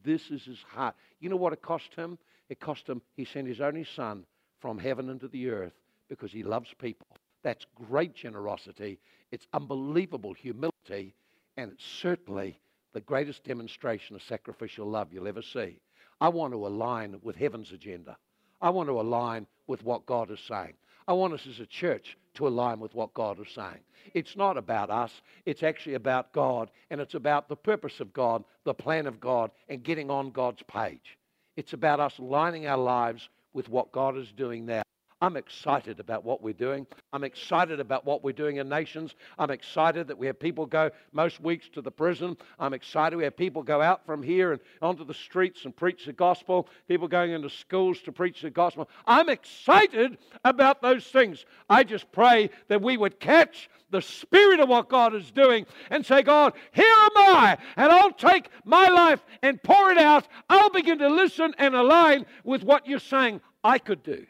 This is his heart. You know what it cost him? It cost him, he sent his only son from heaven into the earth because he loves people. That's great generosity. It's unbelievable humility. And it's certainly the greatest demonstration of sacrificial love you'll ever see. I want to align with heaven's agenda. I want to align with what God is saying. I want us as a church to align with what God is saying. It's not about us, it's actually about God, and it's about the purpose of God, the plan of God, and getting on God's page. It's about us aligning our lives with what God is doing now. I'm excited about what we're doing. I'm excited about what we're doing in nations. I'm excited that we have people go most weeks to the prison. I'm excited we have people go out from here and onto the streets and preach the gospel. People going into schools to preach the gospel. I'm excited about those things. I just pray that we would catch the spirit of what God is doing and say, God, here am I, and I'll take my life and pour it out. I'll begin to listen and align with what you're saying I could do.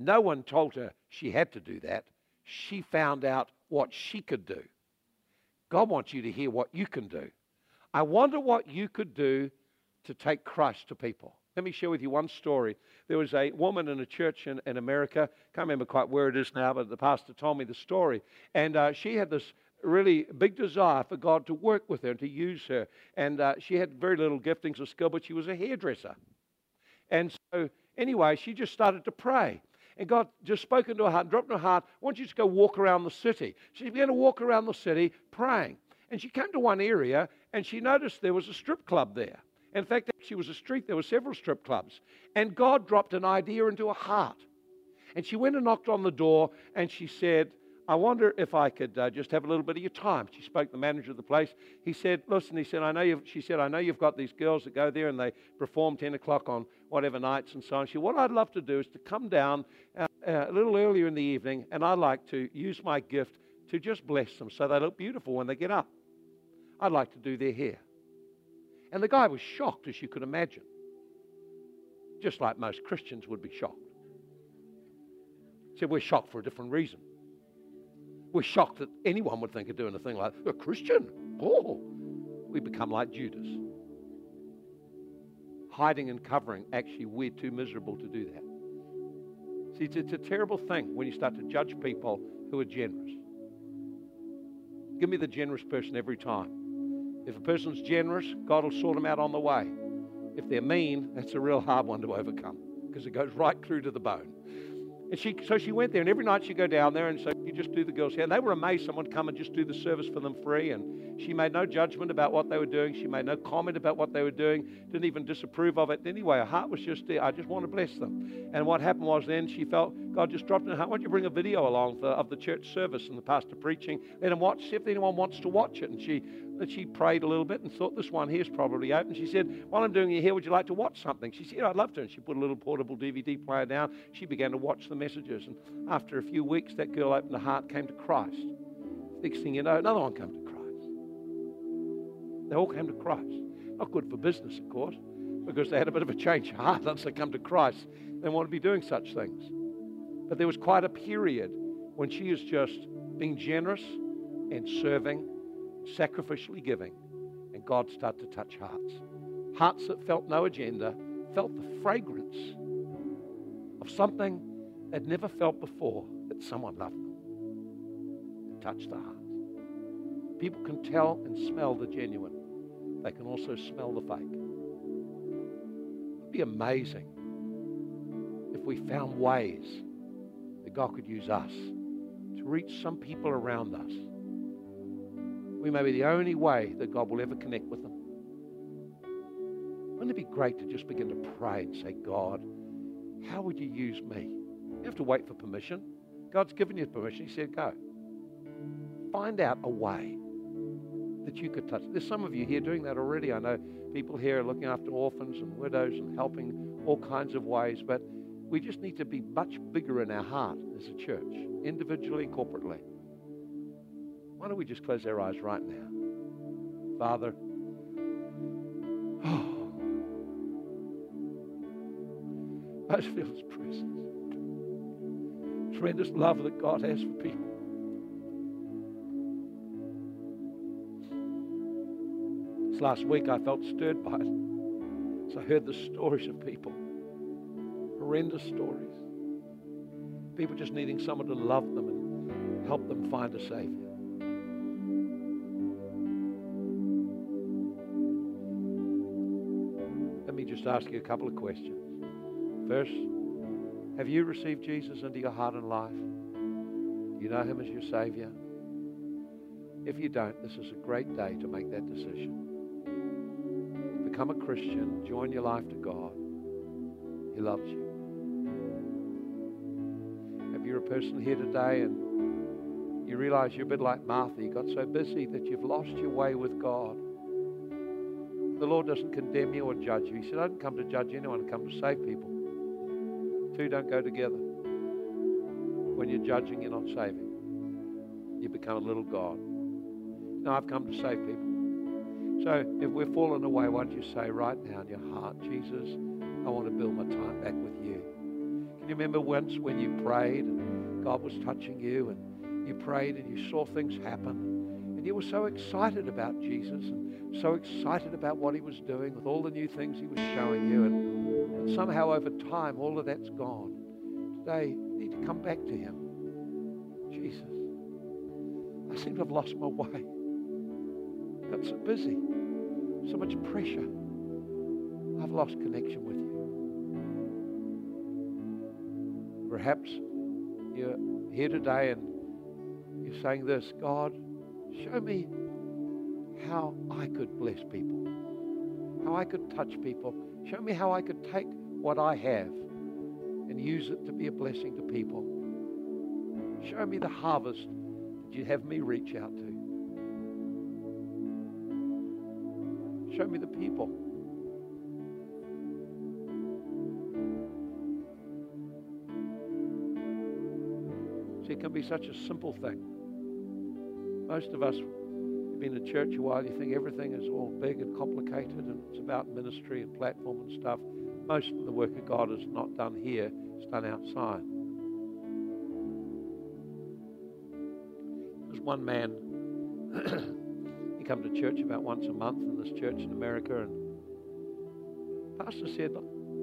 No one told her she had to do that. She found out what she could do. God wants you to hear what you can do. I wonder what you could do to take Christ to people. Let me share with you one story. There was a woman in a church in, in America. Can't remember quite where it is now, but the pastor told me the story. And uh, she had this really big desire for God to work with her and to use her. And uh, she had very little giftings or skill, but she was a hairdresser. And so, anyway, she just started to pray. And God just spoke into her heart, dropped in her heart, I want you to go walk around the city. She began to walk around the city praying. And she came to one area and she noticed there was a strip club there. In fact, she was a street, there were several strip clubs. And God dropped an idea into her heart. And she went and knocked on the door and she said, I wonder if I could uh, just have a little bit of your time. She spoke to the manager of the place. He said, Listen, he said, I know you've, she said, I know you've got these girls that go there and they perform 10 o'clock on whatever nights and so on. She said, What I'd love to do is to come down uh, uh, a little earlier in the evening and I'd like to use my gift to just bless them so they look beautiful when they get up. I'd like to do their hair. And the guy was shocked, as you could imagine, just like most Christians would be shocked. He said, We're shocked for a different reason. We're shocked that anyone would think of doing a thing like a Christian. Oh, we become like Judas. Hiding and covering, actually, we're too miserable to do that. See, it's, it's a terrible thing when you start to judge people who are generous. Give me the generous person every time. If a person's generous, God will sort them out on the way. If they're mean, that's a real hard one to overcome because it goes right through to the bone. And she, so she went there, and every night she'd go down there and say, You just do the girls' hair. And they were amazed someone would come and just do the service for them free. And she made no judgment about what they were doing. She made no comment about what they were doing, didn't even disapprove of it. Anyway, her heart was just there. I just want to bless them. And what happened was then she felt God just dropped in her heart. Why don't you bring a video along for, of the church service and the pastor preaching? Let them watch, see if anyone wants to watch it. And she she prayed a little bit and thought this one here's probably open. She said, While I'm doing it here, would you like to watch something? She said, I'd love to. And she put a little portable DVD player down. She began to watch the messages. And after a few weeks, that girl opened her heart, came to Christ. Next thing you know, another one came. They all came to Christ. Not good for business, of course, because they had a bit of a change of heart once they come to Christ. They want to be doing such things. But there was quite a period when she is just being generous and serving sacrificially giving, and God started to touch hearts. Hearts that felt no agenda, felt the fragrance of something they'd never felt before that someone loved them. It touched the hearts. People can tell and smell the genuine, they can also smell the fake. It'd be amazing if we found ways that God could use us to reach some people around us we may be the only way that God will ever connect with them. Wouldn't it be great to just begin to pray and say, God, how would you use me? You have to wait for permission. God's given you permission. He said, go. Find out a way that you could touch. There's some of you here doing that already. I know people here are looking after orphans and widows and helping all kinds of ways, but we just need to be much bigger in our heart as a church, individually and corporately. Why don't we just close our eyes right now? Father, oh, I just feel His presence. Tremendous love that God has for people. Last week I felt stirred by it. So I heard the stories of people, horrendous stories. People just needing someone to love them and help them find a Savior. Let me just ask you a couple of questions. First, have you received Jesus into your heart and life? Do you know Him as your Savior? If you don't, this is a great day to make that decision. Become a Christian, join your life to God. He loves you. If you're a person here today and you realize you're a bit like Martha, you got so busy that you've lost your way with God. The Lord doesn't condemn you or judge you. He said, I didn't come to judge anyone, I come to save people. Two don't go together. When you're judging, you're not saving. You become a little God. No, I've come to save people. So if we're falling away, why don't you say right now in your heart, Jesus, I want to build my time back with you. Can you remember once when you prayed and God was touching you and you prayed and you saw things happen and you were so excited about Jesus and so excited about what he was doing with all the new things he was showing you and, and somehow over time all of that's gone. Today you need to come back to him. Jesus, I seem to have lost my way. Got so busy, so much pressure. I've lost connection with you. Perhaps you're here today and you're saying this God, show me how I could bless people, how I could touch people. Show me how I could take what I have and use it to be a blessing to people. Show me the harvest that you have me reach out to. Show me the people. See, it can be such a simple thing. Most of us have been in church a while, you think everything is all big and complicated and it's about ministry and platform and stuff. Most of the work of God is not done here, it's done outside. There's one man come to church about once a month in this church in America, and pastor said,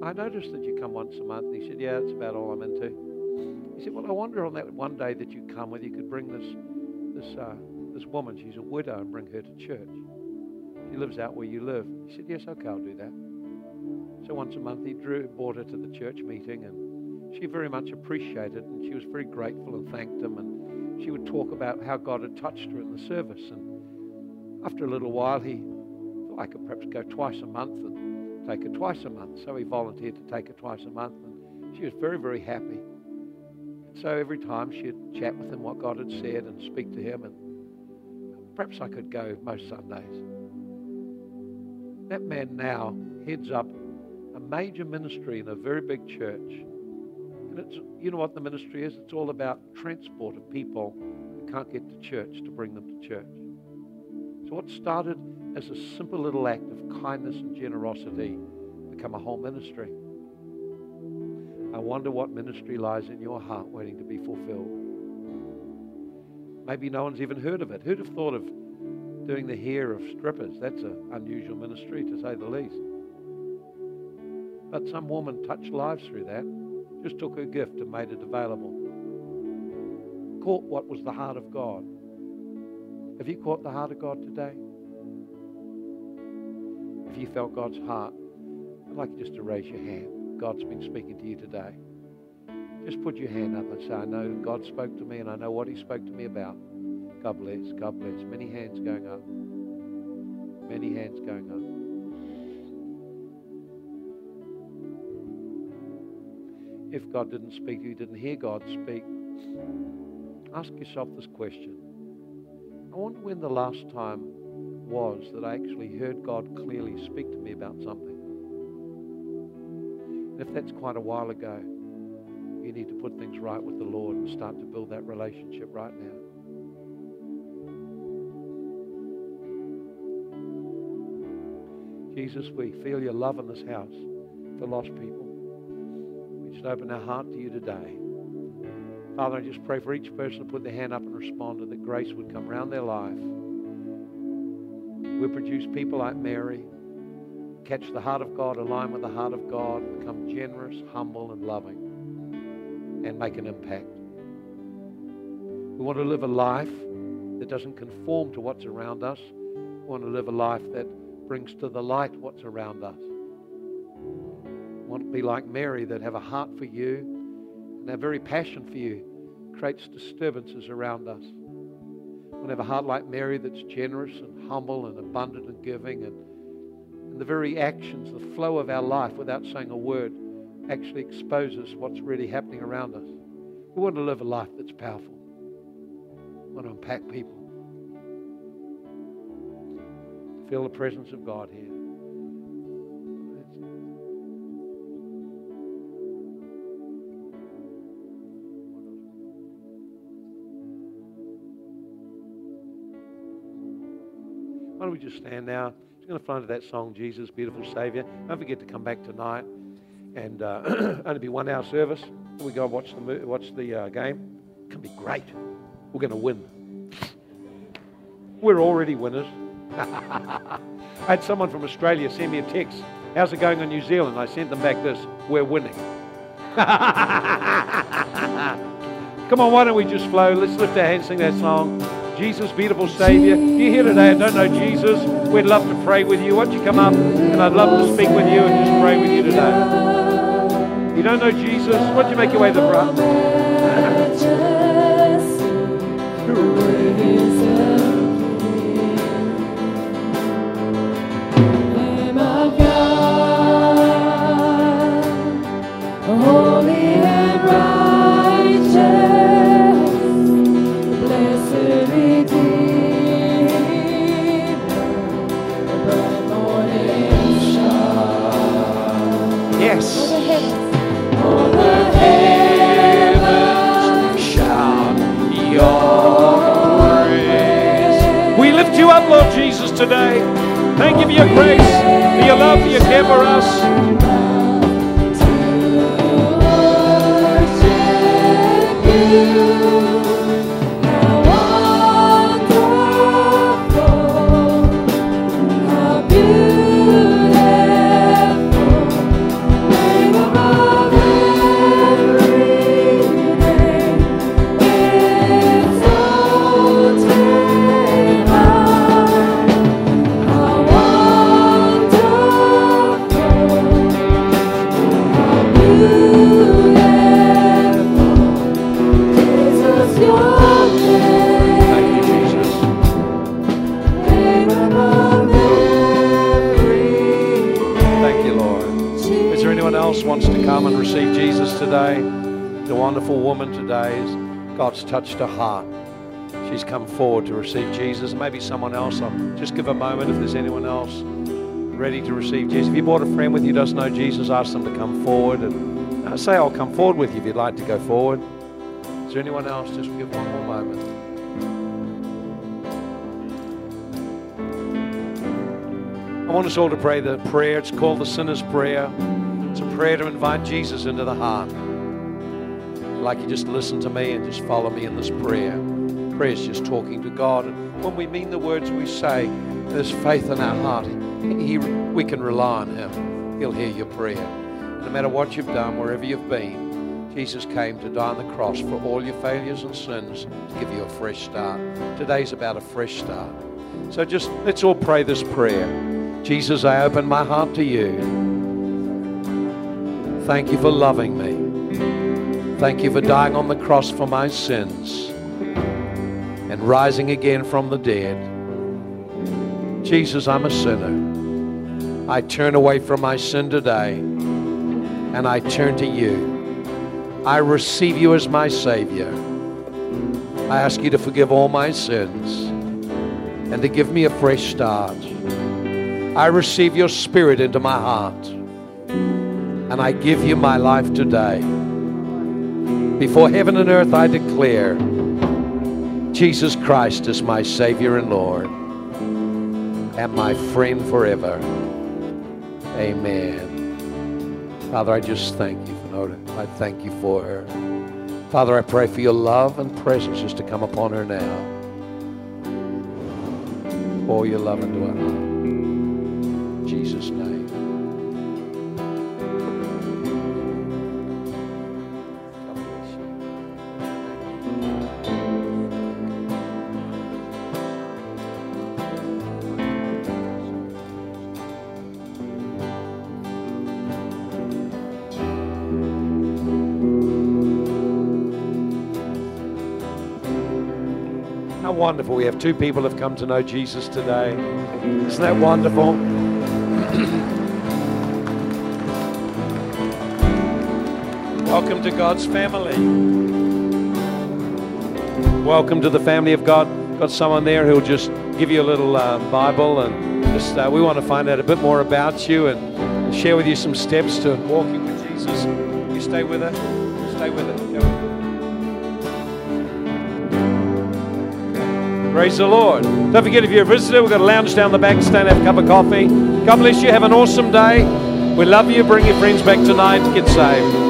"I noticed that you come once a month." And he said, "Yeah, that's about all I'm into." He said, "Well, I wonder on that one day that you come, whether you could bring this this uh, this woman. She's a widow, and bring her to church. She lives out where you live." He said, "Yes, okay, I'll do that." So once a month, he drew, brought her to the church meeting, and she very much appreciated, and she was very grateful and thanked him, and she would talk about how God had touched her in the service, and after a little while, he thought I could perhaps go twice a month and take her twice a month. So he volunteered to take her twice a month, and she was very, very happy. And so every time she'd chat with him what God had said and speak to him, and perhaps I could go most Sundays. That man now heads up a major ministry in a very big church. And it's, you know what the ministry is? It's all about transport of people who can't get to church to bring them to church. So what started as a simple little act of kindness and generosity become a whole ministry. I wonder what ministry lies in your heart waiting to be fulfilled. Maybe no one's even heard of it. Who'd have thought of doing the hair of strippers? That's an unusual ministry, to say the least. But some woman touched lives through that, just took her gift and made it available. Caught what was the heart of God. Have you caught the heart of God today? If you felt God's heart, I'd like you just to raise your hand. God's been speaking to you today. Just put your hand up and say, I know God spoke to me and I know what He spoke to me about. God bless, God bless. Many hands going up. Many hands going up. If God didn't speak, you didn't hear God speak, ask yourself this question. I wonder when the last time was that I actually heard God clearly speak to me about something. And If that's quite a while ago, you need to put things right with the Lord and start to build that relationship right now. Jesus, we feel your love in this house for lost people. We just open our heart to you today. Father, I just pray for each person to put their hand up and respond, and that grace would come around their life. We produce people like Mary, catch the heart of God, align with the heart of God, become generous, humble, and loving, and make an impact. We want to live a life that doesn't conform to what's around us. We want to live a life that brings to the light what's around us. We want to be like Mary that have a heart for you and our very passion for you creates disturbances around us. We want to have a heart like Mary that's generous and humble and abundant and giving and, and the very actions, the flow of our life without saying a word actually exposes what's really happening around us. We want to live a life that's powerful. We want to impact people. Feel the presence of God here. Why don't we just stand now? Just going to flow into that song, Jesus, Beautiful Savior. Don't forget to come back tonight and uh, only be one hour service. We go watch the, watch the uh, game. It can be great. We're going to win. We're already winners. I had someone from Australia send me a text. How's it going on New Zealand? I sent them back this. We're winning. Come on, why don't we just flow? Let's lift our hands, sing that song. Jesus, beautiful Savior. You're here today and don't know Jesus. We'd love to pray with you. Why don't you come up and I'd love to speak with you and just pray with you today. You don't know Jesus? Why don't you make your way to the front? Today. Thank you for your grace, for your love, for your care for us. Touched her heart. She's come forward to receive Jesus. Maybe someone else. I'll just give a moment if there's anyone else ready to receive Jesus. If you brought a friend with you doesn't know Jesus, ask them to come forward and uh, say, I'll come forward with you if you'd like to go forward. Is there anyone else? Just give one more moment. I want us all to pray the prayer. It's called the sinner's prayer. It's a prayer to invite Jesus into the heart. I'd like you just listen to me and just follow me in this prayer. Prayer is just talking to God. And when we mean the words we say, there's faith in our heart. He, we can rely on Him. He'll hear your prayer. No matter what you've done, wherever you've been, Jesus came to die on the cross for all your failures and sins to give you a fresh start. Today's about a fresh start. So just let's all pray this prayer. Jesus, I open my heart to you. Thank you for loving me. Thank you for dying on the cross for my sins and rising again from the dead. Jesus, I'm a sinner. I turn away from my sin today and I turn to you. I receive you as my Savior. I ask you to forgive all my sins and to give me a fresh start. I receive your spirit into my heart. and I give you my life today. Before heaven and earth, I declare Jesus Christ is my Savior and Lord and my friend forever. Amen. Father, I just thank you for Nora. I thank you for her. Father, I pray for your love and presence just to come upon her now. Pour your love into her. Wonderful. We have two people have come to know Jesus today. Isn't that wonderful? Welcome to God's family. Welcome to the family of God. Got someone there who'll just give you a little uh, Bible and just uh, we want to find out a bit more about you and, share with you some steps to walking with Jesus. You stay with it. Stay with it. Praise the Lord. Don't forget, if you're a visitor, we've got a lounge down the back. Stand, and have a cup of coffee. God bless you. Have an awesome day. We love you. Bring your friends back tonight. Get saved.